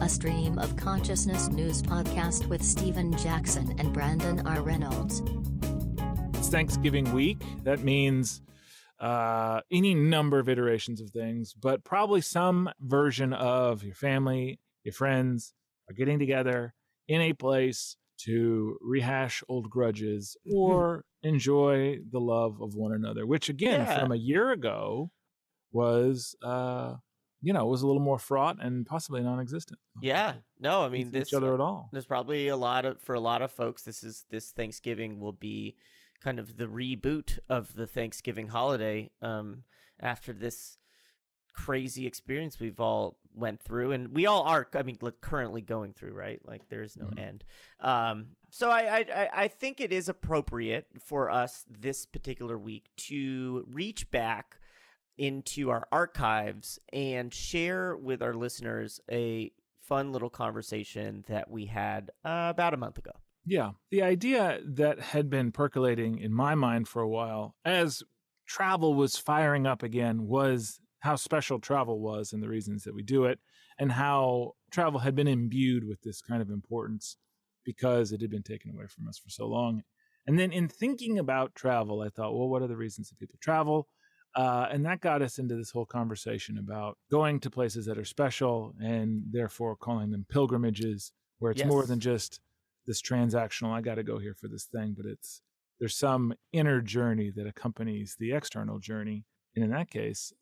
a stream of consciousness news podcast with Stephen Jackson and Brandon R. Reynolds. It's Thanksgiving week. That means uh, any number of iterations of things, but probably some version of your family, your friends are getting together in a place to rehash old grudges or enjoy the love of one another, which again, Yeah. from a year ago was, uh, you know, it was a little more fraught and possibly non-existent. Yeah. No, I mean this each other at all. there's probably a lot of for a lot of folks this is this Thanksgiving will be kind of the reboot of the Thanksgiving holiday um after this crazy experience we've all went through and we all are I mean like, currently going through, right? Like there is no Mhm. end. Um so I I- I think it is appropriate for us this particular week to reach back into our archives and share with our listeners a fun little conversation that we had uh, about a month ago. Yeah. The idea that had been percolating in my mind for a while as travel was firing up again was how special travel was and the reasons that we do it, and how travel had been imbued with this kind of importance because it had been taken away from us for so long. And then in thinking about travel, I thought, well, what are the reasons that people travel? Uh, and that got us into this whole conversation about going to places that are special and therefore calling them pilgrimages, where it's more than just this transactional, I got to go here for this thing, but it's there's some inner journey that accompanies the external journey. And in that case,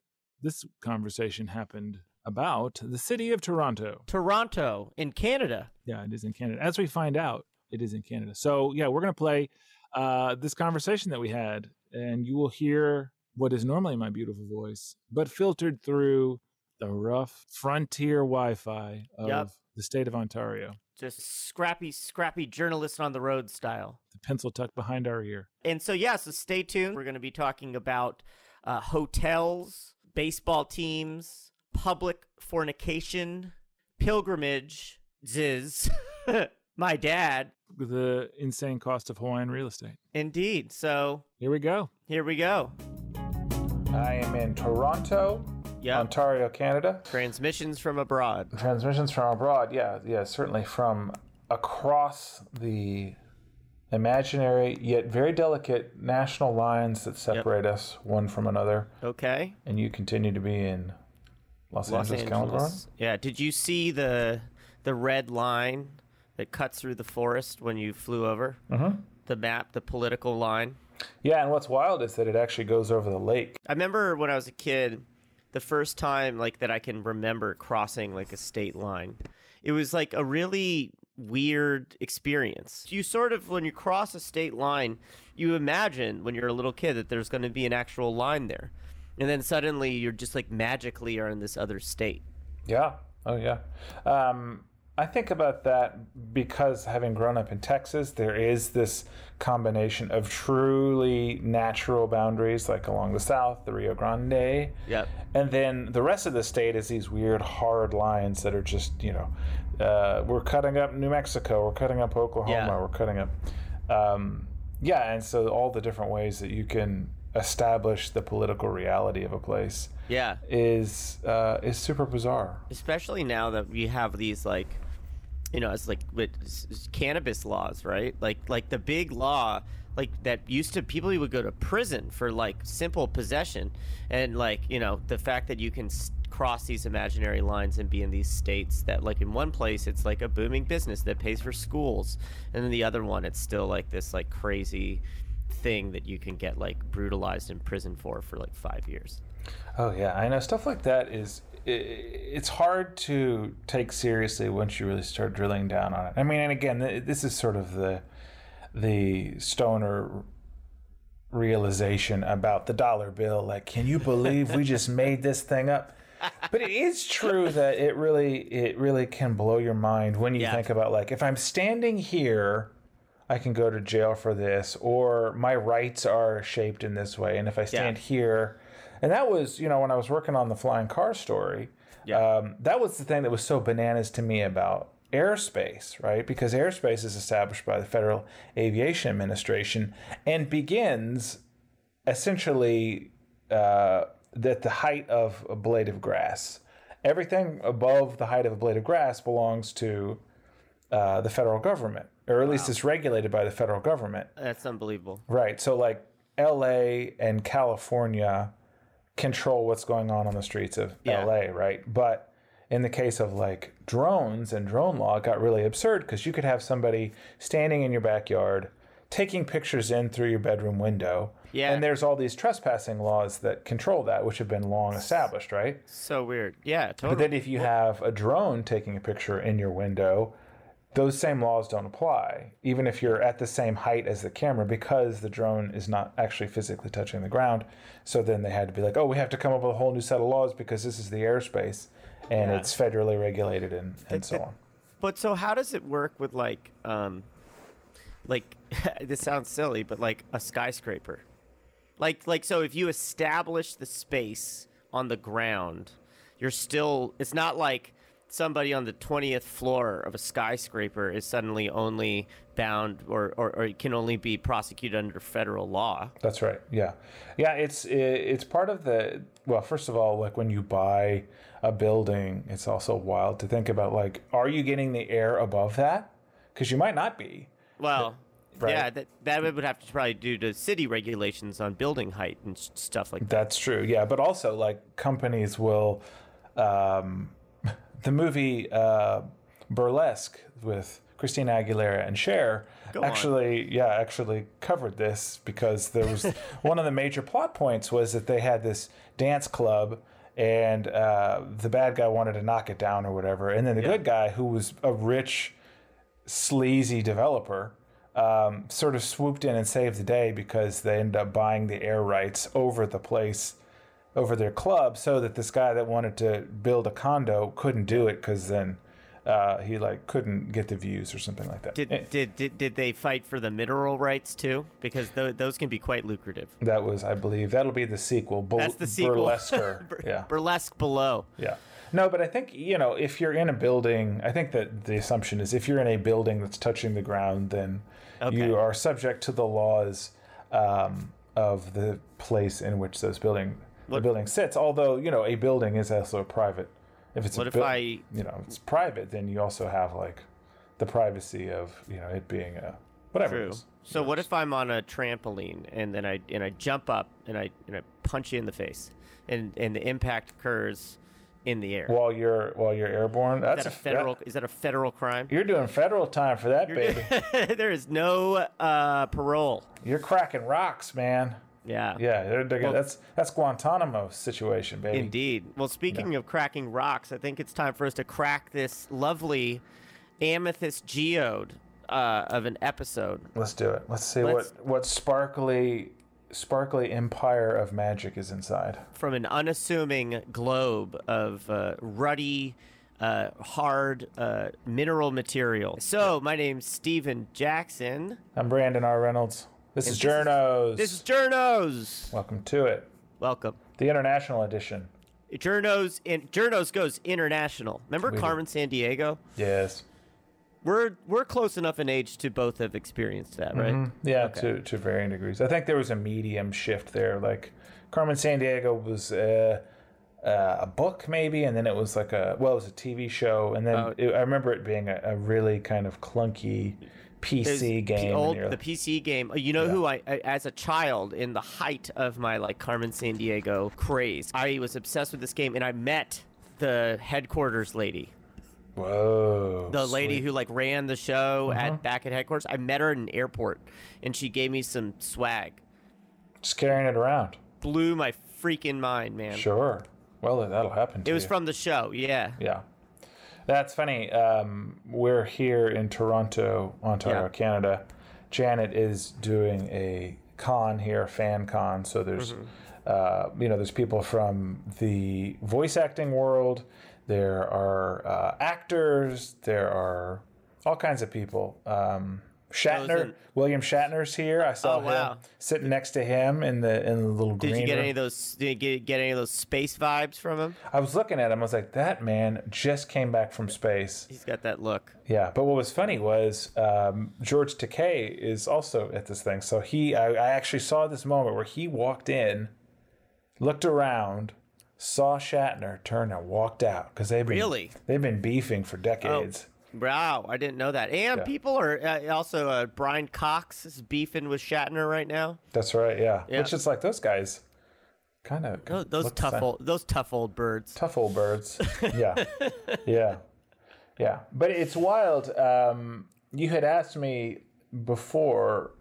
this conversation happened about the city of Toronto. Toronto in Canada. Yeah, it is in Canada. As we find out, it is in Canada. So, yeah, we're going to play uh, this conversation that we had, and you will hear what is normally my beautiful voice, but filtered through the rough frontier Wi Fi of Yep. the state of Ontario, Just scrappy, scrappy journalist on the road style. the pencil tucked behind our ear. And so, yeah, so stay tuned. We're going to be talking about uh, hotels, baseball teams, public fornication, pilgrimage, ziz, my dad. The insane cost of Hawaiian real estate. Indeed. So Here we go. here we go. I am in Toronto, Yeah. Ontario, Canada. Transmissions from abroad. Transmissions from abroad, yeah, yeah, certainly from across the imaginary yet very delicate national lines that separate us one from another. Okay. And you continue to be in Los, Los Angeles. California. Yeah. Did you see the the red line that cuts through the forest when you flew over? Mhm. The map, the political line. Yeah, and what's wild is that it actually goes over the lake. I remember when I was a kid, the first time like that I can remember crossing like a state line. It was like a really weird experience. You sort of when you cross a state line, you imagine when you're a little kid that there's going to be an actual line there. And then suddenly you're just like magically are in this other state. Yeah. Oh, yeah. Um, I think about that because having grown up in Texas, there is this combination of truly natural boundaries, like along the south, the Rio Grande. Yep. And then the rest of the state is these weird hard lines that are just, you know, uh, we're cutting up New Mexico, we're cutting up Oklahoma, Yeah. we're cutting up. Um, yeah, and so all the different ways that you can establish the political reality of a place Yeah. is uh, is super bizarre. especially now that we have these like you know it's like with cannabis laws right? Like like the big law like that used to people would go to prison for like simple possession. And like you know the fact that you can cross these imaginary lines and be in these states that like in one place it's like a booming business that pays for schools. And then the other one it's still like this like crazy thing that you can get like brutalized in prison for for like five years. Oh yeah, I know stuff like that is it's hard to take seriously once you really start drilling down on it. I mean, and again, this is sort of the the stoner realization about the dollar bill. Like, can you believe we just made this thing up? But it is true that it really it really can blow your mind when you Yeah. think about like if I'm standing here I can go to jail for this, or my rights are shaped in this way. And if I stand here, and that was, you know, when I was working on the flying car story, um, that was the thing that was so bananas to me about airspace, right? Because airspace is established by the Federal Aviation Administration and begins essentially uh, at the height of a blade of grass. everything above the height of a blade of grass belongs to uh, the federal government, or at least it's regulated by the federal government. That's unbelievable. Right. So like LA and California control what's going on on the streets of Yeah. LA, right? But in the case of like drones and drone law it got really absurd because you could have somebody standing in your backyard taking pictures in through your bedroom window. Yeah. And there's all these trespassing laws that control that, which have been long established, right? So weird. Yeah, totally. But then if you have a drone taking a picture in your window, those same laws don't apply, even if you're at the same height as the camera, because the drone is not actually physically touching the ground. So then they had to be like, oh, we have to come up with a whole new set of laws because this is the airspace and Yeah. it's federally regulated and, and so on. But so how does it work with like um like this sounds silly, but like a skyscraper? Like like so if you establish the space on the ground, you're still it's not like somebody on the 20th floor of a skyscraper is suddenly only bound or, or, or can only be prosecuted under federal law. That's right. Yeah, yeah. It's it's part of the well. First of all, like when you buy a building, it's also wild to think about. Like, are you getting the air above that? Because you might not be. Well, Right. yeah, that that would have to probably do to city regulations on building height and stuff like that. That's true. Yeah, but also like companies will, um, the movie uh, Burlesque with Christina Aguilera and Cher Go on. actually, yeah, actually covered this because there was one of the major plot points was that they had this dance club. And uh, the bad guy wanted to knock it down or whatever, and then the good guy, who was a rich, sleazy developer, um, sort of swooped in and saved the day because they ended up buying the air rights over the place, over their club, so that this guy that wanted to build a condo couldn't do it because then uh, he like couldn't get the views or something like that. Did, Eh, did did did they fight for the mineral rights too? Because th- those can be quite lucrative. that was, I believe, that'll be the sequel. Bur- That's the sequel. Burlesquer. Bur- yeah. Burlesque below. Yeah. No, but I think, you know, if you're in a building, I think that the assumption is if you're in a building that's touching the ground, then Okay. you are subject to the laws um, of the place in which those building the building sits. Although, you know, a building is also private. If it's What a if buil- I- you know, it's private, then you also have like the privacy of, you know, it being a whatever True. is. So what if I'm on a trampoline and then I and I jump up and I and I punch you in the face and and the impact occurs in the air? While you're while you're airborne, is that's that a federal? is that a federal crime? you're doing federal time for that, baby. there is no uh, parole. you're cracking rocks, man. Yeah. Yeah, they're, they're, Well- that's that's Guantanamo situation, baby. Indeed. Well, speaking of cracking rocks, I think it's time for us to crack this lovely amethyst geode uh, of an episode. Let's do it. Let's see Let's- what what sparkly sparkly empire of magic is inside. from an unassuming globe of uh, ruddy, uh, hard uh, mineral material. So, my name's Stephen Jackson. I'm Brandon R. Reynolds. This is Journos. This is Journos. Welcome to it. Welcome. The international edition. Journos in Journos goes international. Remember We. Carmen Sandiego? Yes. We're we're close enough in age to both have experienced that, right? Mhm. Yeah, Okay. to to varying degrees. I think there was a medium shift there. Like Carmen Sandiego was uh, uh, a book maybe, and then it was like a well, it was a TV show, and then Oh. it, I remember it being a, a really kind of clunky PC There's game. The, old, the PC game. You know who I, I, as a child, in the height of my like Carmen Sandiego craze, I was obsessed with this game, and I met the headquarters lady, Whoa. the lady sweet. who like ran the show Uh-huh. at back at headquarters. I met her in an airport, and she gave me some swag. just carrying it around. Blew my freaking mind, man. Sure. Well, that'll happen. To It was you. from the show, yeah. Yeah. That's funny. Um, we're here in Toronto, Ontario, Yeah. Canada. Janet is doing a con here, fan con. So there's, Mm-hmm. uh, you know, there's people from the voice acting world. There are uh, actors. There are all kinds of people. Um, Shatner, in- William Shatner's here. I saw Oh, wow. him sitting next to him in the in the little Did green you get room. any of those? Did you get, get any of those space vibes from him? I was looking at him. I was like, that man just came back from space. He's got that look. Yeah, but what was funny was um, George Takei is also at this thing. So he, I, I actually saw this moment where he walked in, looked around, saw Shatner, turned and walked out because they've been Really? they've been beefing for decades. Wow, I didn't know that. And Yeah. people are uh, also uh, Brian Cox is beefing with Shatner right now. That's right. Yeah. Yeah. Which is like those guys, kind of Those, those tough old those tough old birds. tough old birds. Yeah, yeah, yeah. But it's wild. Um, you had asked me before,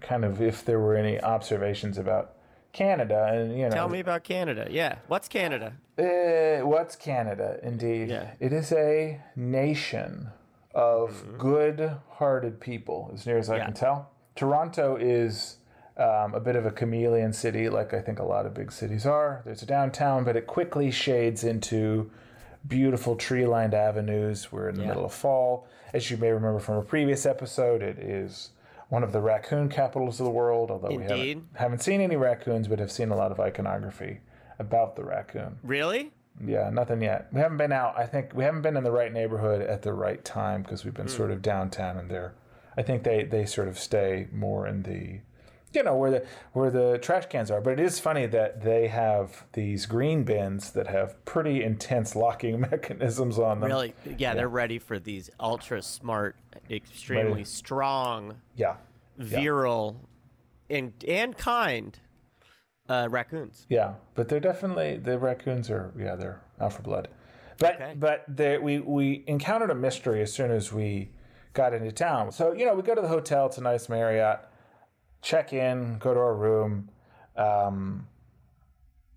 kind of, if there were any observations about Canada, and you know, Tell me about Canada. Yeah, what's Canada? Uh, what's Canada? Indeed, Yeah. it is a nation of good-hearted people, as near as I Mm-hmm. Yeah. can tell. Toronto is um, a bit of a chameleon city, like I think a lot of big cities are. There's a downtown, but it quickly shades into beautiful tree-lined avenues. We're in the Yeah. middle of fall, as you may remember from a previous episode. It is one of the raccoon capitals of the world, although we haven't, haven't seen any raccoons, but have seen a lot of iconography about the raccoon. Really? Yeah, nothing yet. We haven't been out. I think we haven't been in the right neighborhood at the right time because we've been hmm. sort of downtown and there. I think they they sort of stay more in the you know where the where the trash cans are. But it is funny that they have these green bins that have pretty intense locking mechanisms on them. Really? Yeah, they're ready for these ultra smart, extremely Ready. strong, Yeah. virile, and and kind uh, raccoons. Yeah, but they're definitely the raccoons are yeah they're out for blood, but Okay. but they, we we encountered a mystery as soon as we got into town. So you know we go to the hotel, it's a nice Marriott, check in, go to our room, um,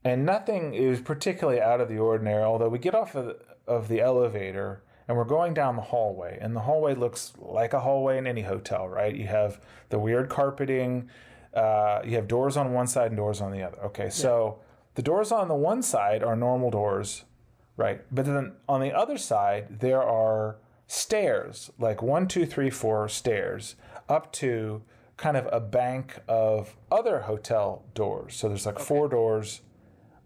and nothing is particularly out of the ordinary. Although we get off of the, of the elevator and we're going down the hallway, and the hallway looks like a hallway in any hotel, right? You have the weird carpeting, uh, you have doors on one side and doors on the other. Okay, so the doors on the one side are normal doors, right? But then on the other side, there are stairs, like one, two, three, four stairs up to kind of a bank of other hotel doors. So there's like four doors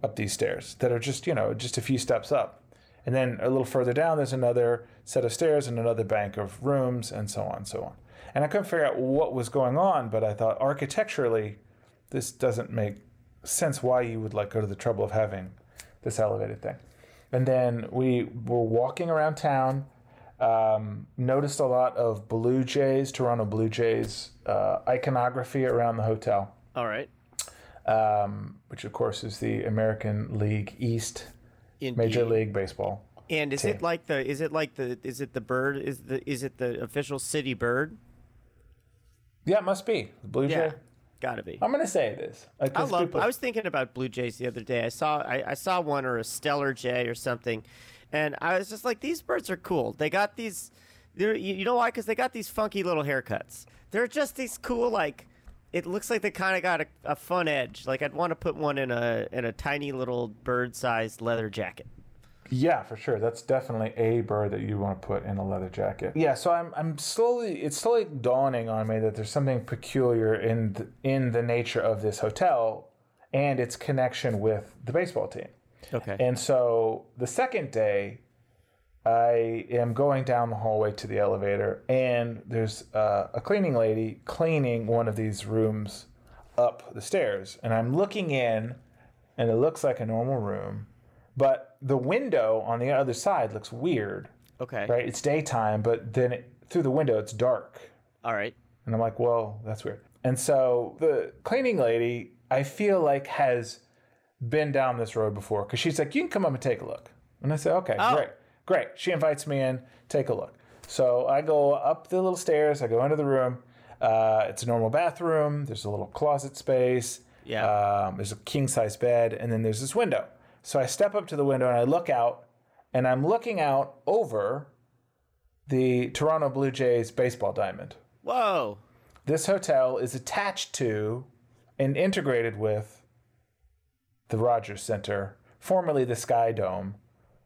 up these stairs that are just, you know, just a few steps up. And then a little further down, there's another set of stairs and another bank of rooms and so on and so on. And I couldn't figure out what was going on, but I thought architecturally, this doesn't make sense why you would like go to the trouble of having this elevated thing. And then we were walking around town, um, noticed a lot of Blue Jays, Toronto Blue Jays uh, iconography around the hotel All right. um, which of course is the American League East Indeed. Major League Baseball. And is team. it like the? Is it like the? Is it the bird? Is the? Is it the official city bird? Yeah, it must be the Blue Yeah, Jay. gotta be. I'm gonna say it is. Uh, I love. people- I was thinking about Blue Jays the other day. I saw. I, I saw one or a Steller Jay or something, and I was just like, these birds are cool. They got these. They're, you, you know why? Because they got these funky little haircuts. They're just these cool like. It looks like they kind of got a, a fun edge. Like I'd want to put one in a in a tiny little bird-sized leather jacket. Yeah, for sure. That's definitely a bird that you want to put in a leather jacket. Yeah, so I'm I'm slowly it's slowly dawning on me that there's something peculiar in the, in the nature of this hotel and its connection with the baseball team. Okay. And so the second day, I am going down the hallway to the elevator, and there's uh, a cleaning lady cleaning one of these rooms up the stairs. And I'm looking in, and it looks like a normal room, but the window on the other side looks weird, okay. right? It's daytime, but then it, through the window, it's dark. All right. And I'm like, well, that's weird. And so the cleaning lady, I feel like has been down this road before because she's like, you can come up and take a look. And I say, okay, Oh. great, great. She invites me in, take a look. So I go up the little stairs, I go into the room. Uh, it's a normal bathroom. There's a little closet space. Yeah. Um, there's a king size bed, and then there's this window. So I step up to the window and I look out, and I'm looking out over the Toronto Blue Jays baseball diamond. Whoa. This hotel is attached to and integrated with the Rogers Center, formerly the Sky Dome.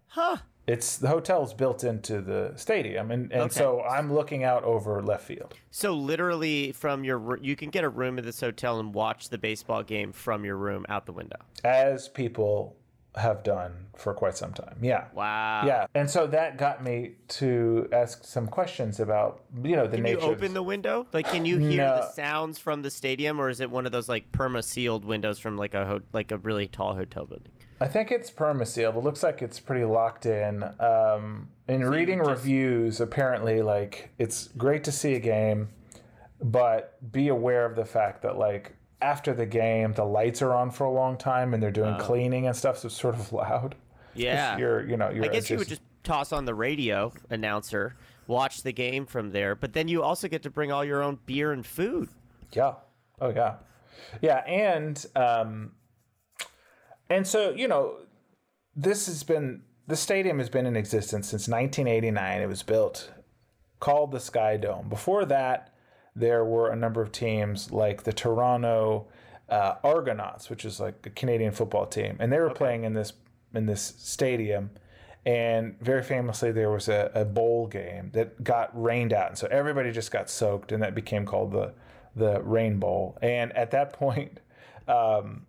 Huh. It's the hotel's built into the stadium, and, and Okay. so I'm looking out over left field. So literally, from your you can get a room at this hotel and watch the baseball game from your room out the window. as people have done for quite some time. Yeah. Wow. Yeah. And so that got me to ask some questions about, you know, the Can you nature of open the window? Like, can you hear the sounds from the stadium, or is it one of those like perma sealed windows from like a ho- like a really tall hotel building? I think it's permasealed. It looks like it's pretty locked in. Um, in reading just- reviews, apparently, like it's great to see a game, but be aware of the fact that like after the game, the lights are on for a long time and they're doing cleaning and stuff, so it's sort of loud. Yeah. You're, you know, you're. I guess you would just toss on the radio announcer, watch the game from there, but then you also get to bring all your own beer and food. Yeah. Oh yeah. Yeah, and um and so, you know, this has been the stadium has been in existence since 1989. It was built called the Sky Dome. Before that, there were a number of teams like the Toronto uh, Argonauts, which is like a Canadian football team, and they were playing in this in this stadium. And very famously, there was a, a bowl game that got rained out, and so everybody just got soaked, and that became called the the Rain Bowl. And at that point, um,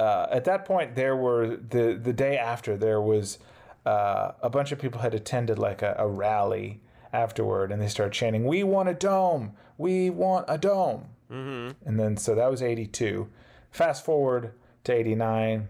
uh, at that point, there were the the day after there was uh, a bunch of people had attended like a, a rally afterward, and they start chanting, "We want a dome! We want a dome!" Mm-hmm. And then so that was eighty two. Fast forward to eighty nine.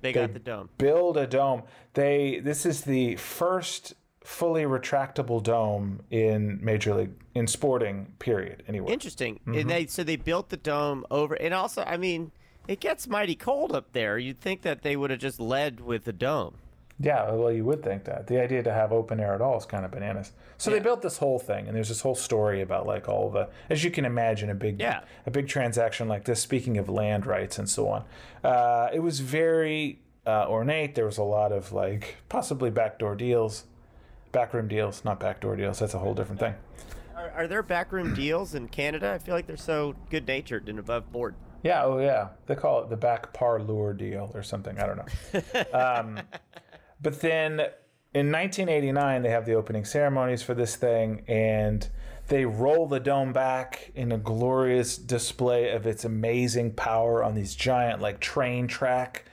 They got the dome. Build a dome. They this is the first fully retractable dome in major league in sporting period anyway. Interesting. Mm-hmm. And they so they built the dome over, and also, I mean, it gets mighty cold up there. You'd think that they would have just led with the dome. Yeah, well, you would think that. The idea to have open air at all is kind of bananas. So they built this whole thing, and there's this whole story about like all the, as you can imagine, a big, Yeah. a big transaction like this. Speaking of land rights and so on, uh, it was very uh, ornate. There was a lot of like possibly backdoor deals, backroom deals, not backdoor deals. That's a whole different thing. Are, are there backroom deals in Canada? I feel like they're so good natured and above board. Yeah, oh yeah. They call it the back parlour deal or something. I don't know. um, but then in 1989, they have the opening ceremonies for this thing, and they roll the dome back in a glorious display of its amazing power on these giant, like train track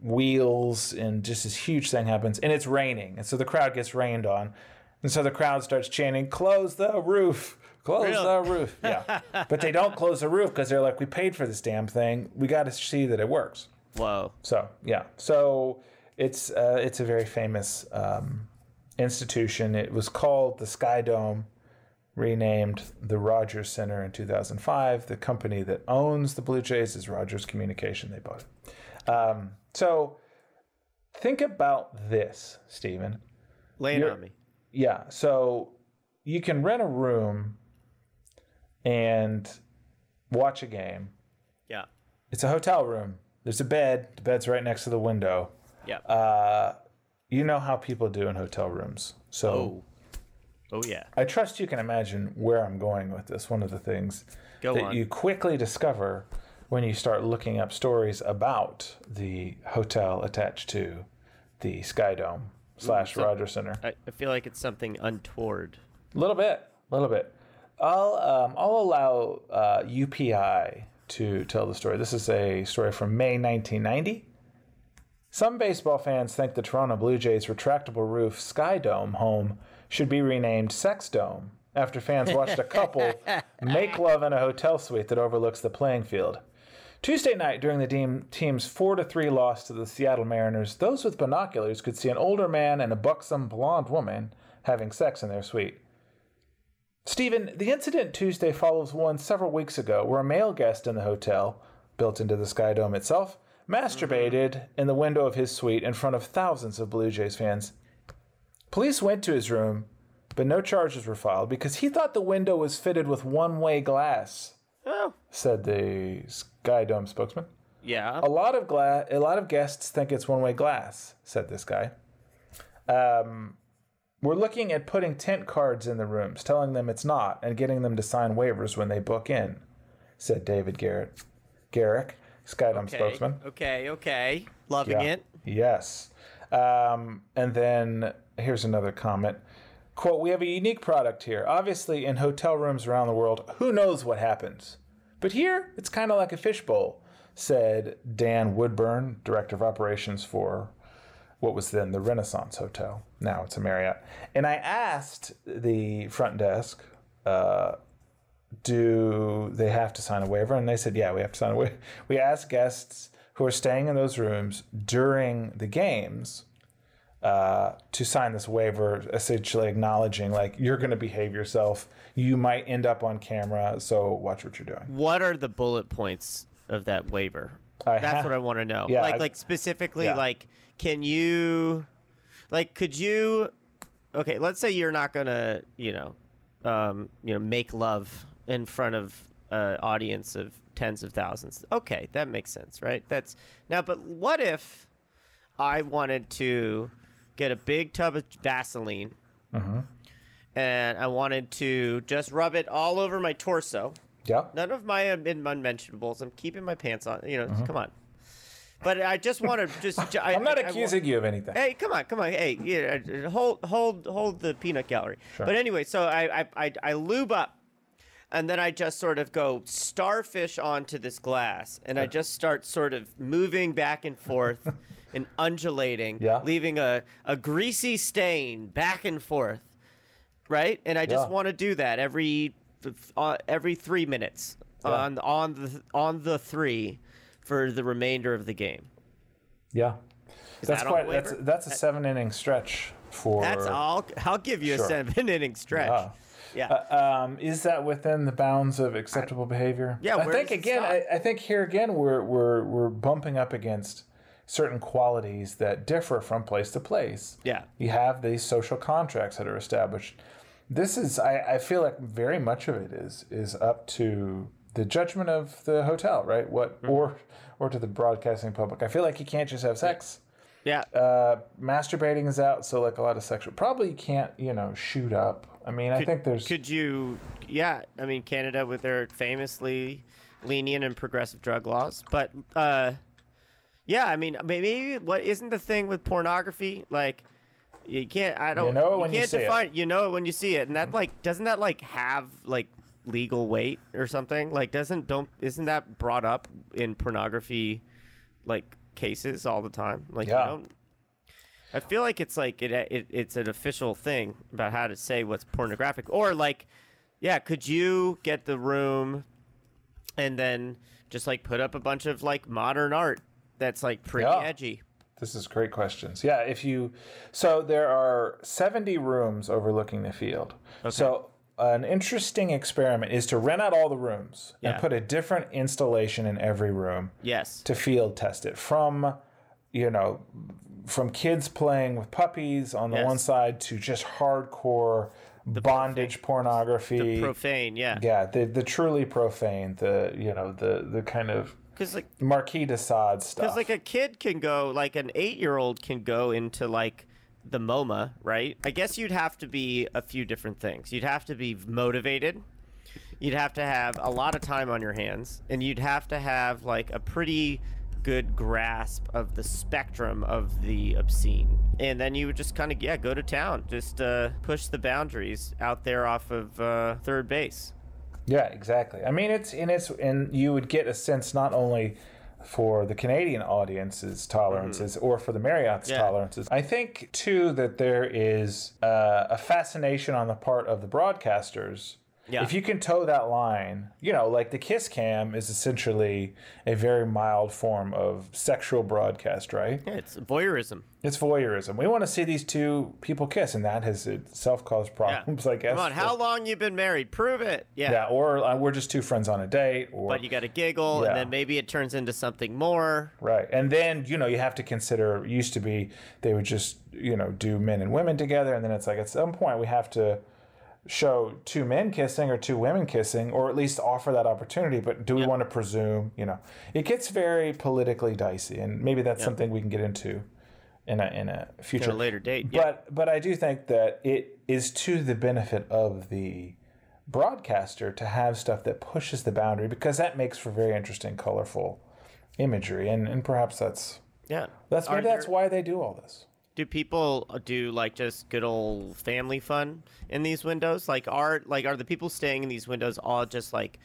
wheels, and just this huge thing happens. And it's raining, and so the crowd gets rained on, and so the crowd starts chanting, "Close the roof." Close the roof. Yeah. but they don't close the roof because they're like, we paid for this damn thing. We got to see that it works. Whoa. So yeah, so it's uh, it's a very famous um, institution. It was called the Sky Dome, renamed the Rogers Center in 2005. The company that owns the Blue Jays is Rogers Communication. They bought it. Um, so think about this, Stephen. Lay on me. Yeah, so you can rent a room and watch a game. Yeah. It's a hotel room. There's a bed. The bed's right next to the window. Yeah. Uh, you know how people do in hotel rooms. So oh. Oh yeah. I trust you can imagine where I'm going with this. One of the things Go that on. you quickly discover when you start looking up stories about the hotel attached to the Sky Dome slash so- Rogers Center. I, I feel like it's something untoward. A little bit, a little bit. I'll um, I'll allow uh, UPI to tell the story. This is a story from May 1990. Some baseball fans think the Toronto Blue Jays' retractable roof Sky Dome home should be renamed Sex Dome after fans watched a couple make love in a hotel suite that overlooks the playing field. Tuesday night, during the team, team's 4 to 3 loss to the Seattle Mariners, those with binoculars could see an older man and a buxom blonde woman having sex in their suite. Stephen, the incident Tuesday follows one several weeks ago where a male guest in the hotel, built into the Sky Dome itself, masturbated in the window of his suite in front of thousands of Blue Jays fans. Police went to his room, but no charges were filed because he thought the window was fitted with one way glass, Oh. said the Sky Dome spokesman. Yeah. A lot of gla- a lot of guests think it's one-way glass," said this guy. Um, we're looking at putting tent cards in the rooms, telling them it's not, and getting them to sign waivers when they book in," said David Garrett. Garrick, Skydome Okay. spokesman. Okay. Okay. Loving Yeah. it. Yes. Um, and then here's another comment. Quote, we have a unique product here. Obviously, in hotel rooms around the world, who knows what happens? But here, it's kind of like a fishbowl, said Dan Woodburn, director of operations for what was then the Renaissance Hotel. Now it's a Marriott. And I asked the front desk, uh, do they have to sign a waiver? And they said, yeah, we have to sign a waiver. We asked guests who are staying in those rooms during the games uh, to sign this waiver, essentially acknowledging like you're going to behave yourself. You might end up on camera, so watch what you're doing. What are the bullet points of that waiver? I That's ha- what I want to know. Yeah, like I- like specifically yeah. like can you like could you okay, let's say you're not going to, you know, um, you know, make love in front of an audience of tens of thousands. Okay, that makes sense, right? That's Now, but what if I wanted to get a big tub of Vaseline and I wanted to just rub it all over my torso? Yeah. None of my unmentionables. I'm keeping my pants on. You know, Mm-hmm. come on. But I just want to just. I, I'm not I- accusing you of anything. Hey, come on, come on. Hey, yeah, uh, hold, hold, hold the peanut gallery. Sure. But anyway, so I, I, I, I lube up, and then I just sort of go starfish onto this glass, and I just start sort of moving back and forth and undulating, Yeah. leaving a, a greasy stain back and forth, right? And I just Yeah. want to do that every uh, every three minutes on on the on the three for the remainder of the game. Yeah. That's that quite. That's that's a seven inning stretch for. That's I'll I'll give you Sure. a seven inning stretch. Yeah. Yeah. Uh, um, is that within the bounds of acceptable behavior? Yeah, I think again. I, I think here again we're we're we're bumping up against certain qualities that differ from place to place. Yeah. you have these social contracts that are established. This is, I, I feel like very much of it is is up to the judgment of the hotel, right? What Mm-hmm. or or to the broadcasting public. I feel like you can't just have sex. yeah. Uh, masturbating is out, so like a lot of sexual. Probably you can't, you know, shoot up. I mean, I think there's Could you? Yeah. I mean, Canada with their famously lenient and progressive drug laws, but uh, yeah. I mean, maybe what isn't the thing with pornography like? You can't. I don't. You know when you can't see it. You know it when you see it, and that like doesn't that like have like legal weight or something? Like doesn't don't isn't that brought up in pornography like cases all the time? Like Yeah. you don't. I feel like it's like it, uh, it it's an official thing about how to say what's pornographic or like yeah, could you get the room and then just like put up a bunch of like modern art that's like pretty Yeah. edgy? This is great questions. Yeah, if you so there are 70 rooms overlooking the field. So an interesting experiment is to rent out all the rooms Yeah. and put a different installation in every room Yes. to field test it from you know from kids playing with puppies on the Yes. one side to just hardcore bondage pornography. Profane, yeah. yeah, the the truly profane, the you know the the kind of Cuz like Marquis de Sade stuff. Because like a kid can go, like an eight-year-old can go into like the MoMA, right? I guess you'd have to be a few different things. You'd have to be motivated. You'd have to have a lot of time on your hands, and you'd have to have like a pretty good grasp of the spectrum of the obscene. And then you would just kind of yeah go to town, just uh, push the boundaries out there off of uh, third base. Yeah, exactly. I mean, it's and it's and you would get a sense not only for the Canadian audience's tolerances or for the Marriott's Yeah. tolerances. I think too that there is uh, a fascination on the part of the broadcasters. Yeah. If you can toe that line, you know, like the kiss cam is essentially a very mild form of sexual broadcast, right? Yeah, it's voyeurism. It's voyeurism. We want to see these two people kiss, and that has itself caused Yeah. problems, I guess. Come on, how long you've been married? Prove it. Yeah, or uh, we're just two friends on a date, or but you got to giggle, Yeah. and then maybe it turns into something more. Right. And then, you know, you have to consider used to be they would just, you know, do men and women together and then it's like at some point we have to show two men kissing or two women kissing or at least offer that opportunity, but do we want to presume, you know. It gets very politically dicey and maybe that's something we can get into in a in a future a later date. Yeah. But but I do think that it is to the benefit of the broadcaster to have stuff that pushes the boundary because that makes for very interesting, colorful imagery, and and perhaps that's Yeah. that's maybe that's why they do all this. Do people do like just good old family fun in these windows? Like are like are the people staying in these windows all just like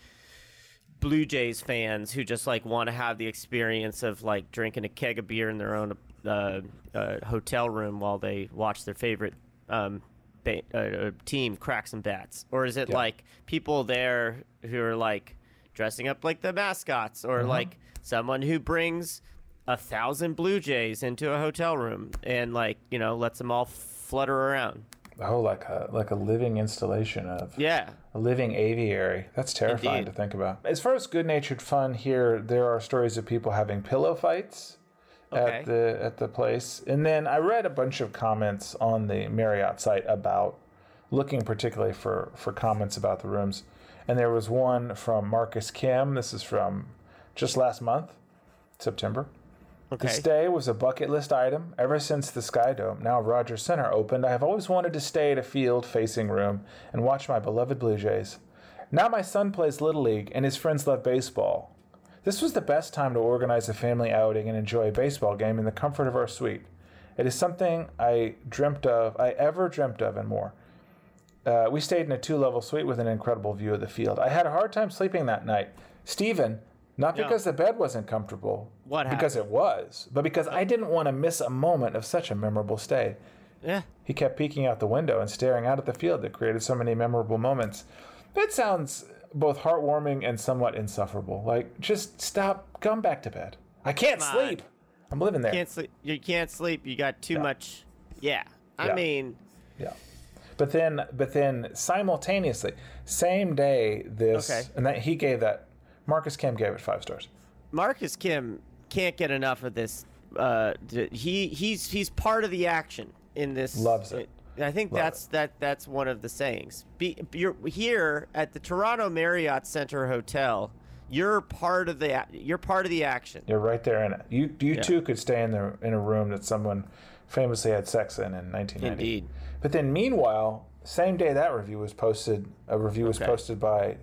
Blue Jays fans who just like want to have the experience of like drinking a keg of beer in their own uh, uh, hotel room while they watch their favorite um, ba- uh, team crack some bats, or is it like people there who are like dressing up like the mascots, or like someone who brings a thousand Blue Jays into a hotel room and like you know lets them all flutter around. Oh, like a like a living installation of Yeah. a living aviary. That's terrifying Indeed. to think about. As far as good-natured fun here, there are stories of people having pillow fights Okay. at the at the place. And then I read a bunch of comments on the Marriott site about looking particularly for for comments about the rooms. And there was one from Marcus Kim. This is from just last month, September. The Okay. stay was a bucket list item ever since the Sky Dome, now Rogers Center, opened. I have always wanted to stay at a field facing room and watch my beloved Blue Jays. Now my son plays Little League and his friends love baseball. This was the best time to organize a family outing and enjoy a baseball game in the comfort of our suite. It is something I dreamt of, I ever dreamt of, and more. Uh, we stayed in a two level suite with an incredible view of the field. I had a hard time sleeping that night. Stephen, not because the bed wasn't comfortable, What because it was, but because I didn't want to miss a moment of such a memorable stay. Yeah. He kept peeking out the window and staring out at the field that created so many memorable moments. That sounds both heartwarming and somewhat insufferable. Like, just stop, come back to bed. I can't Come on. sleep. I'm living there. Can't sleep. You can't sleep. You got too much. Yeah. I Yeah. mean, Yeah. But then, but then simultaneously, same day, this, Okay. and that he gave that, Marcus Kim gave it five stars. Marcus Kim can't get enough of this. Uh, he he's he's part of the action in this. Loves it. I think Love that's that that's one of the sayings. Be, you're here at the Toronto Marriott Center Hotel. You're part of the you're part of the action. You're right there in it. You, you too could stay in the in a room that someone famously had sex in in 1990. Indeed. But then, meanwhile, same day that review was posted, a review was posted by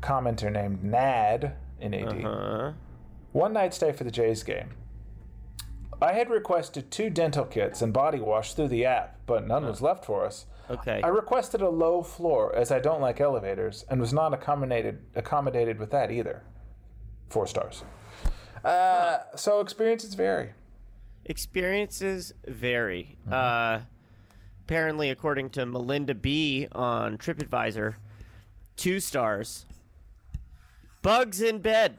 commenter named Nad in AD. Uh, One night stay for the Jays game. I had requested two dental kits and body wash through the app, but none was left for us. okay. I requested a low floor as I don't like elevators and was not accommodated accommodated with that either. Four stars. Uh, so experiences vary. Experiences vary. Mm-hmm. Uh, apparently, according to Melinda B on TripAdvisor, two stars. Bugs in bed.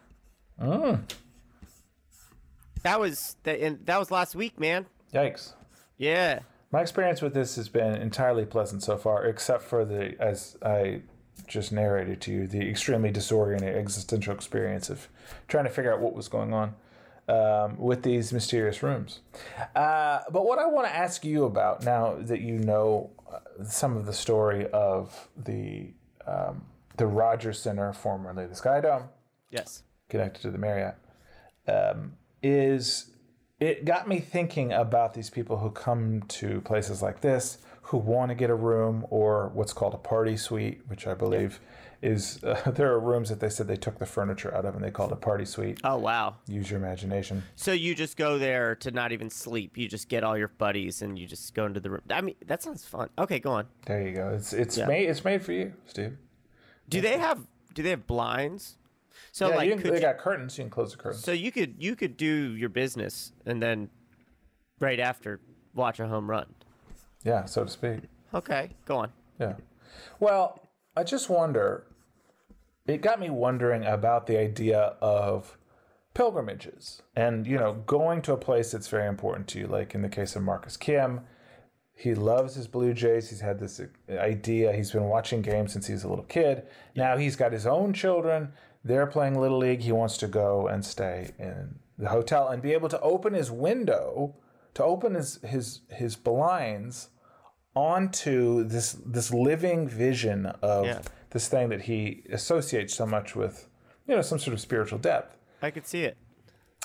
Mm. That was that. And that was last week, man. Yikes. Yeah. My experience with this has been entirely pleasant so far, except for the, as I just narrated to you, the extremely disorienting existential experience of trying to figure out what was going on um, with these mysterious rooms. Uh, but what I want to ask you about now that you know uh, some of the story of the um, the Rogers Center, formerly the Sky Dome, Yes. connected to the Marriott, um, is it got me thinking about these people who come to places like this who want to get a room or what's called a party suite, which I believe is uh, there are rooms that they said they took the furniture out of and they called a party suite. Oh wow. Use your imagination. So you just go there to not even sleep. You just get all your buddies and you just go into the room. I mean, that sounds fun. Okay, go on. There you go. It's it's Yeah. made it's made for you, Steve. Do they have do they have blinds? So yeah, like you can, they you, got curtains. You can close the curtains. so you could you could do your business and then right after watch a home run. yeah, so to speak. Okay, go on. Yeah. Well, I just wonder. It got me wondering about the idea of pilgrimages and, you know, going to a place that's very important to you. Like in the case of Marcus Kim, he loves his Blue Jays. He's had this idea. He's been watching games since he was a little kid. Now he's got his own children. They're playing Little League. He wants to go and stay in the hotel and be able to open his window, to open his his his blinds onto this this living vision of Yeah. this thing that he associates so much with, you know, some sort of spiritual depth. I could see it.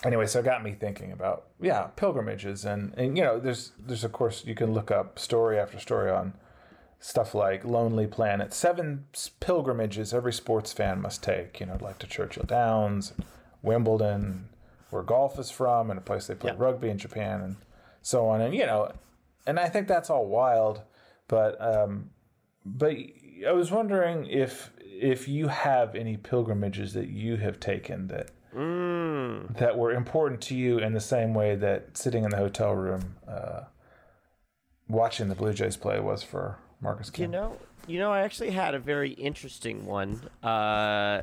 Anyway, so it got me thinking about yeah pilgrimages and and you know there's there's of course you can look up story after story on stuff like Lonely Planet, seven pilgrimages every sports fan must take. You know, like to Churchill Downs, Wimbledon, where golf is from, and a place they play Yeah. rugby in Japan, and so on. And you know, and I think that's all wild, but um, but I was wondering if if you have any pilgrimages that you have taken that Mm. That were important to you in the same way that sitting in the hotel room uh, watching the Blue Jays play was for Marcus You know, you know, I actually had a very interesting one uh,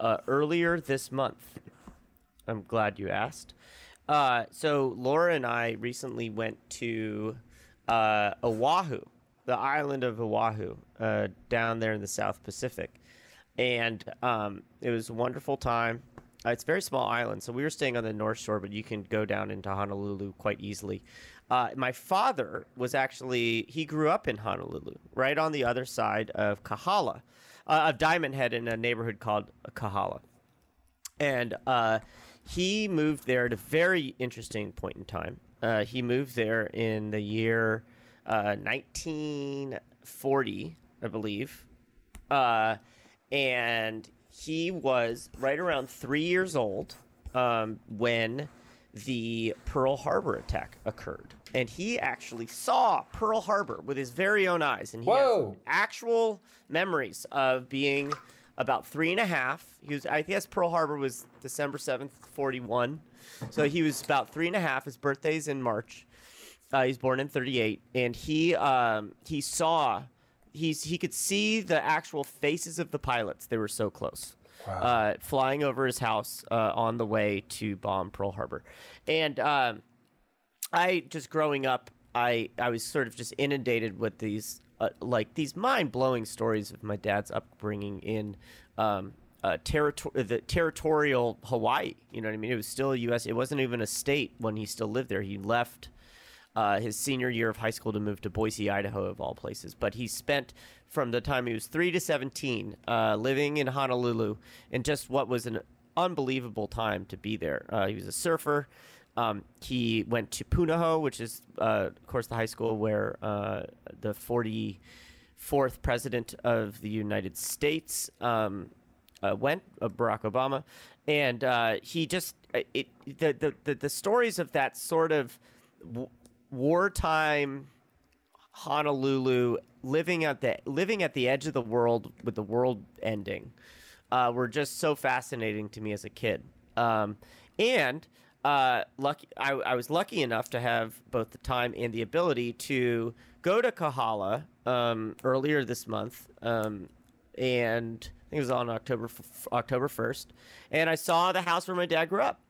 uh, earlier this month. I'm glad you asked. Uh, so Laura and I recently went to uh, Oahu, the island of Oahu, uh, down there in the South Pacific, and um, it was a wonderful time. Uh, it's a very small island, so we were staying on the North Shore, but you can go down into Honolulu quite easily. Uh, my father was actually he grew up in Honolulu, right on the other side of Kahala, uh, of Diamond Head, in a neighborhood called Kahala, and uh, he moved there at a very interesting point in time. Uh, he moved there in the year uh, 1940, I believe, uh, and he was right around three years old um, when the Pearl Harbor attack occurred. And he actually saw Pearl Harbor with his very own eyes. And he Whoa. has actual memories of being about three and a half. He was, I guess Pearl Harbor was December 7th, 41. So he was about three and a half. His birthday's in March. Uh, he's born in 38. And he, um, he saw, he's, he could see the actual faces of the pilots. They were so close uh, flying over his house uh, on the way to bomb Pearl Harbor. And um, I just growing up, I I was sort of just inundated with these uh, like these mind blowing stories of my dad's upbringing in. Um, uh, territor- the territorial Hawaii, you know what I mean? It was still a U.S. It wasn't even a state when he still lived there. He left uh, his senior year of high school to move to Boise, Idaho, of all places. But he spent from the time he was three to 17 uh, living in Honolulu in just what was an unbelievable time to be there. Uh, he was a surfer. Um, he went to Punahou, which is, uh, of course, the high school where uh, the 44th president of the United States um, uh, went, Barack Obama, and he just it the, the the the stories of that sort of wartime Honolulu living at the living at the edge of the world with the world ending uh, were just so fascinating to me as a kid. Um, and uh, lucky, I, I was lucky enough to have both the time and the ability to go to Kahala um, earlier this month, um, and I think it was on October October first, and I saw the house where my dad grew up.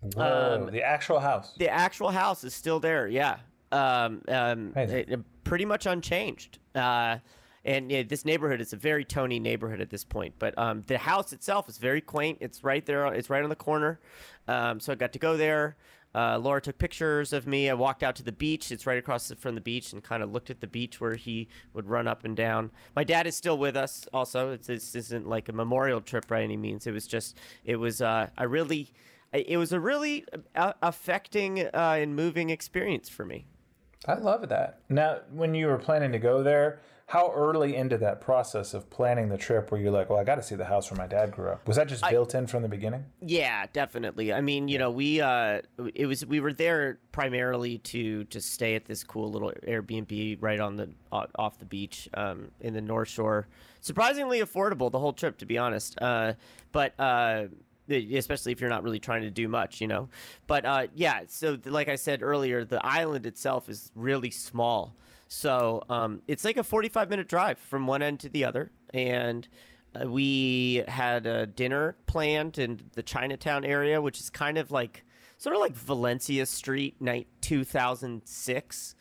Whoa, Um, the actual house. The actual house is still there. Yeah. Um, um, it- it- pretty much unchanged. Uh, and yeah, this neighborhood is a very Tony neighborhood at this point. But um, the house itself is very quaint. It's right there. It's right on the corner. Um, so I got to go there. Uh, Laura took pictures of me. I walked out to the beach. It's right across from the beach, and kind of looked at the beach where he would run up and down. My dad is still with us. Also, it's, this isn't like a memorial trip by any means. It was just. It was. Uh, I really. It was a really uh, affecting uh, and moving experience for me. I love that. Now, when you were planning to go there, how early into that process of planning the trip were you like, well, I got to see the house where my dad grew up? Was that just built in from the beginning? Yeah, definitely. I mean, you know, we uh it was we were there primarily to just stay at this cool little Airbnb right on the off the beach um in the North Shore. Surprisingly affordable the whole trip to be honest. Uh but uh especially if you're not really trying to do much, you know. But uh yeah, so like I said earlier, the island itself is really small. So, um it's like a 45 minute drive from one end to the other and uh, we had a dinner planned in the Chinatown area, which is kind of like sort of like Valencia Street, night 2006,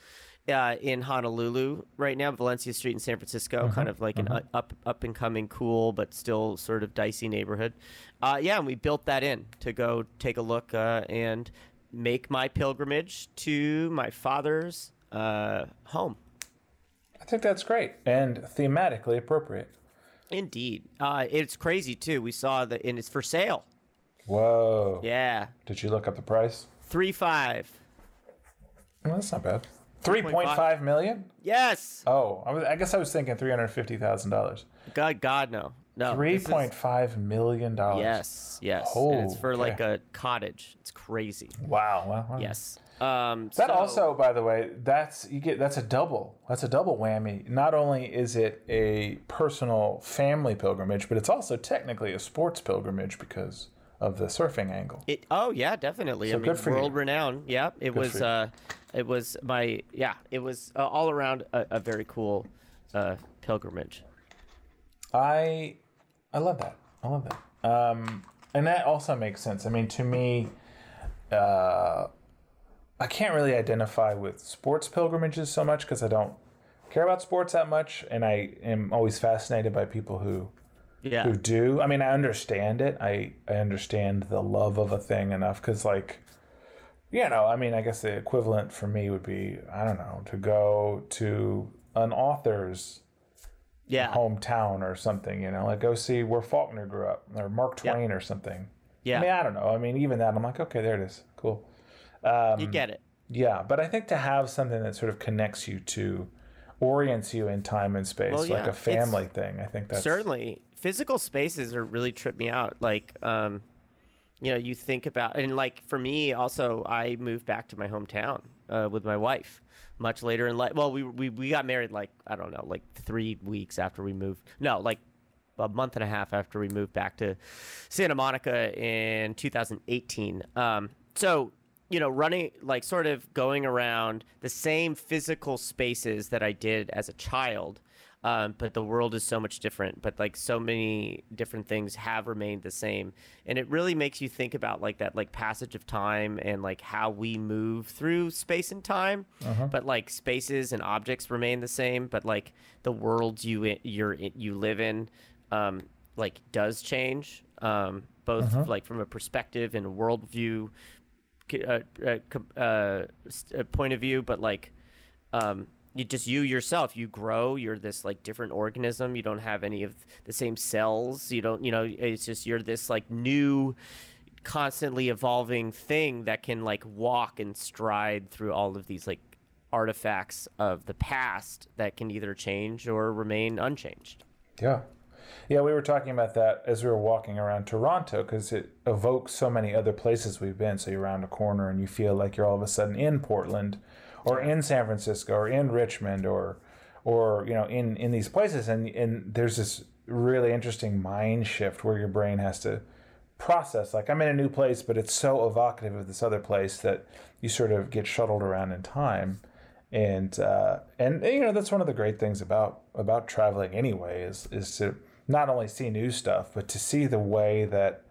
uh, in Honolulu right now. Valencia Street in San Francisco, kind of like an uh, up up and coming, cool but still sort of dicey neighborhood. Uh, yeah, and we built that in to go take a look uh, and make my pilgrimage to my father's uh, home. I think that's great and thematically appropriate. Indeed, uh, it's crazy too. We saw that, and it's for sale. Whoa. Yeah, Did you look up the price? three five. Well, that's not bad. 3.5 million? Yes. Oh, I, was, I guess I was thinking $350,000. God, God, no, no. 3.5 million. dollars. Yes, yes. and it's for like a cottage. It's crazy. Wow. wow, wow. Yes. Um. That so- also, by the way, that's you get that's a double. That's a double whammy. Not only is it a personal family pilgrimage, but it's also technically a sports pilgrimage because of the surfing angle. It, oh yeah, definitely. I So mean, good for you. world renowned. Yeah, it was. Uh, it was my yeah. It was uh, all around a, a very cool uh, pilgrimage. I I love that. I love that. Um, and that also makes sense. I mean, to me, uh, I can't really identify with sports pilgrimages so much because I don't care about sports that much, and I am always fascinated by people who Yeah. who do. I mean, I understand it. I I understand the love of a thing enough because, like, you know, I mean, I guess the equivalent for me would be I don't know to go to an author's Yeah. hometown or something. You know, like go see where Faulkner grew up or Mark Yeah. Twain or something. Yeah. I mean, I don't know. I mean, even that, I'm like, okay, there it is. Cool. you um, get it. Yeah, but I think to have something that sort of connects you to, orients you in time and space, Well, like yeah, a it's- family thing. I think that's Certainly, physical spaces are really trip me out. Like, um, you know, you think about and like for me, also, I moved back to my hometown uh, with my wife much later in life. Well, we, we we got married like I don't know, like three weeks after we moved. No, like a month and a half after we moved back to Santa Monica in 2018. Um, so you know, running like sort of going around the same physical spaces that I did as a child. Um, but the world is so much different. But like so many different things have remained the same, and it really makes you think about like that like passage of time and like how we move through space and time. But like spaces and objects remain the same, but like the world you you're you live in, um, like does change. Um, both like from a perspective and a worldview uh, uh, uh, uh, point of view, but like um, you just you yourself, you grow. You're this like different organism. You don't have any of the same cells. You don't, you know, it's just you're this like new, constantly evolving thing that can like walk and stride through all of these like artifacts of the past that can either change or remain unchanged. Yeah. Yeah, we were talking about that as we were walking around Toronto because it evokes so many other places we've been. So you're around a corner and you feel like you're all of a sudden in Portland or in San Francisco or in Richmond or or you know in in these places. And and there's this really interesting mind shift where your brain has to process. Like I'm in a new place but it's so evocative of this other place that you sort of get shuttled around in time. And uh, and you know that's one of the great things about about traveling anyway is is to not only see new stuff but to see the way that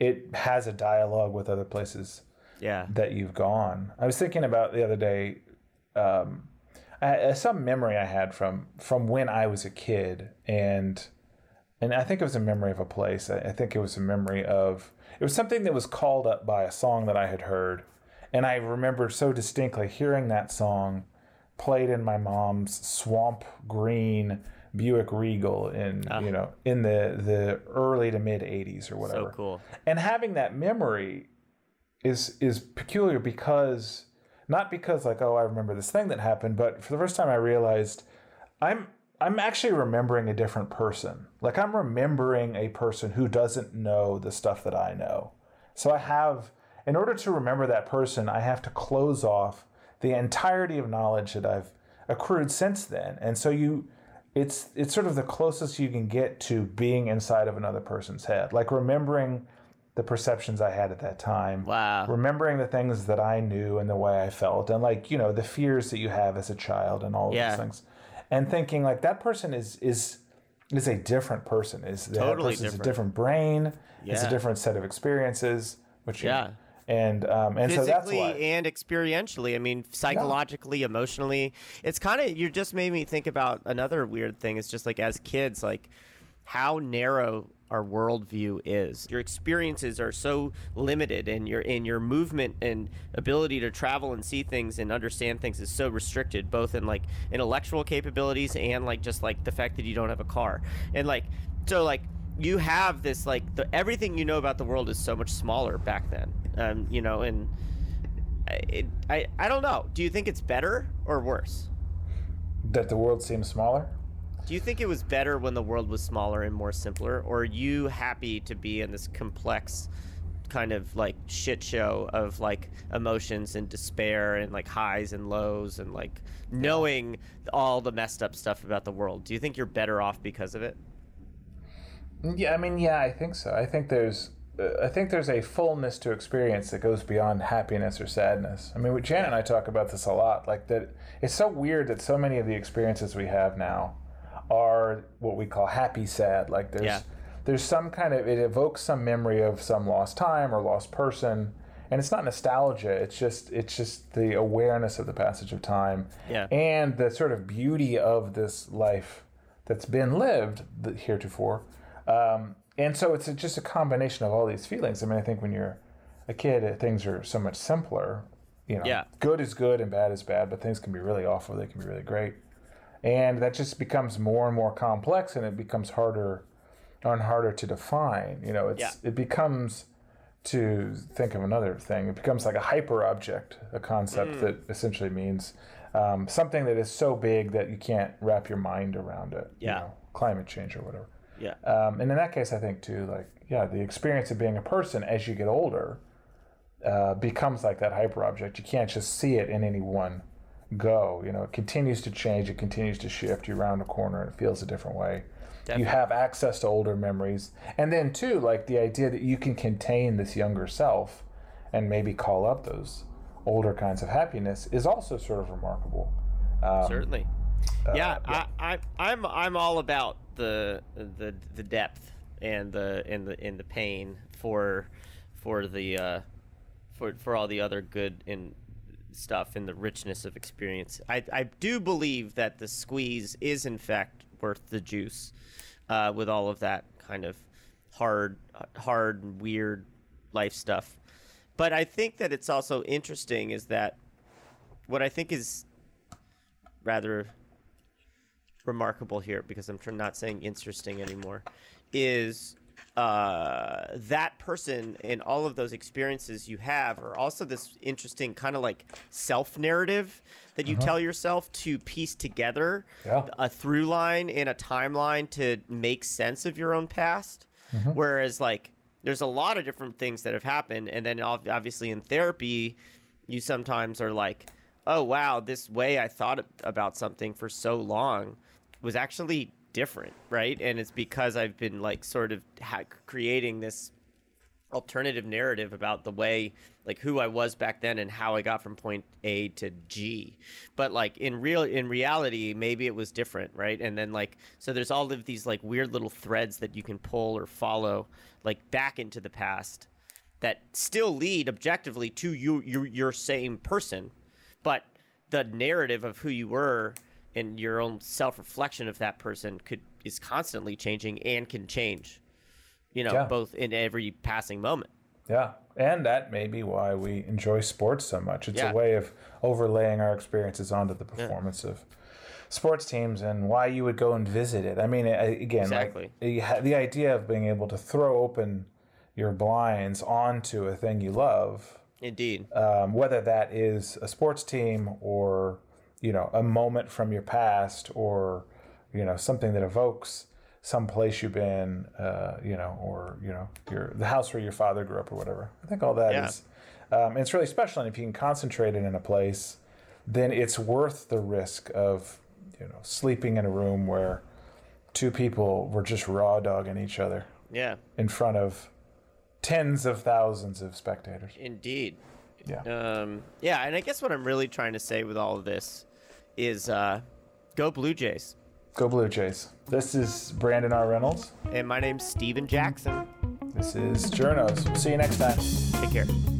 it has a dialogue with other places Yeah. that you've gone. I was thinking about the other day um, I, some memory I had from from when I was a kid and and I think it was a memory of a place. I, I think it was a memory of it was something that was called up by a song that I had heard, and I remember so distinctly hearing that song played in my mom's swamp green Buick Regal in ah. you know in the the early to mid '80s or whatever. So cool. And having that memory is is peculiar because not because like oh I remember this thing that happened, but for the first time I realized I'm I'm actually remembering a different person. Like I'm remembering a person who doesn't know the stuff that I know. So I have in order to remember that person, I have to close off the entirety of knowledge that I've accrued since then. And so you it's it's sort of the closest you can get to being inside of another person's head. Like remembering the perceptions I had at that time. Wow. Remembering the things that I knew and the way I felt and like, you know, the fears that you have as a child and all Yeah. those things. And thinking like that person is is is a different person. Is that Totally person is a different. different brain. It's a different set of experiences. Which you- Yeah. And um, and so that's physically why and experientially. I mean, psychologically, emotionally. It's kind of you just made me think about another weird thing. It's just like as kids, like how narrow our worldview is. Your experiences are so limited, and your in your movement and ability to travel and see things and understand things is so restricted, both in like intellectual capabilities and like just like the fact that you don't have a car, and like so like you have this like the everything you know about the world is so much smaller back then um you know and I- it, I i don't know. Do you think it's better or worse? That the world seems smaller. do you think it was better when the world was smaller and more simpler or are you happy to be in this complex kind of like shit show of like emotions and despair and like highs and lows and like knowing all the messed up stuff about the world? Do you think you're better off because of it Yeah, I mean, yeah, I think so. I think there's, uh, I think there's a fullness to experience that goes beyond happiness or sadness. I mean, with Janet and I talk about this a lot. Like that, it's so weird that so many of the experiences we have now are what we call happy sad. Like there's, Yeah. there's some kind of it evokes some memory of some lost time or lost person, and it's not nostalgia. It's just it's just the awareness of the passage of time, Yeah. and the sort of beauty of this life that's been lived heretofore. Um, and so it's a, just a combination of all these feelings. I mean, I think when you're a kid, uh, things are so much simpler. You know, Yeah. good is good and bad is bad, but things can be really awful. They can be really great, and that just becomes more and more complex, and it becomes harder and harder to define. You know, it's Yeah. it becomes to think of another thing. It becomes like a hyper object, a concept Mm. that essentially means um, something that is so big that you can't wrap your mind around it. you Yeah. know, climate change or whatever. Yeah. Um, and in that case, I think too, like, yeah, the experience of being a person as you get older uh, becomes like that hyper object. You can't just see it in any one go. You know, it continues to change, it continues to shift. You round a corner and it feels a different way. You have access to older memories. And then, too, like the idea that you can contain this younger self and maybe call up those older kinds of happiness is also sort of remarkable. Um, Certainly. Yeah, I, I, I'm I'm all about the the the depth and the and the and the pain for for the uh, for for all the other good and stuff and the richness of experience. I I do believe that the squeeze is in fact worth the juice, uh, with all of that kind of hard hard weird life stuff. But I think that it's also interesting is that what I think is rather remarkable here because I'm not saying interesting anymore is uh, that person and all of those experiences you have are also this interesting kind of like self narrative that you tell yourself to piece together Yeah. a through line and a timeline to make sense of your own past. Whereas, like, there's a lot of different things that have happened. And then, obviously, in therapy, you sometimes are like, oh, wow, this way I thought about something for so long was actually different, right? And it's because I've been, like, sort of ha- creating this alternative narrative about the way like who I was back then and how I got from point A to G. But like in real in reality maybe it was different, right? And then like so there's all of these like weird little threads that you can pull or follow like back into the past that still lead objectively to you your your same person, but the narrative of who you were and your own self-reflection of that person could is constantly changing and can change you know, Yeah. both in every passing moment. Yeah. And that may be why we enjoy sports so much. It's Yeah. a way of overlaying our experiences onto the performance of sports teams and why you would go and visit it. I mean, again, Exactly. like, the idea of being able to throw open your blinds onto a thing you love, Indeed. um, whether that is a sports team or, you know, a moment from your past or, you know, something that evokes some place you've been, uh, you know, or you know, your the house where your father grew up or whatever. I think all that is, Yeah. um, it's really special. And if you can concentrate it in a place, then it's worth the risk of, you know, sleeping in a room where two people were just raw dogging each other yeah. in front of tens of thousands of spectators. Indeed. Yeah. Um, yeah, and I guess what I'm really trying to say with all of this is uh, go Blue Jays. Go Blue Jays. This is Brandon R. Reynolds. And my name's Stephen Jackson. This is Journos. We'll see you next time. Take care.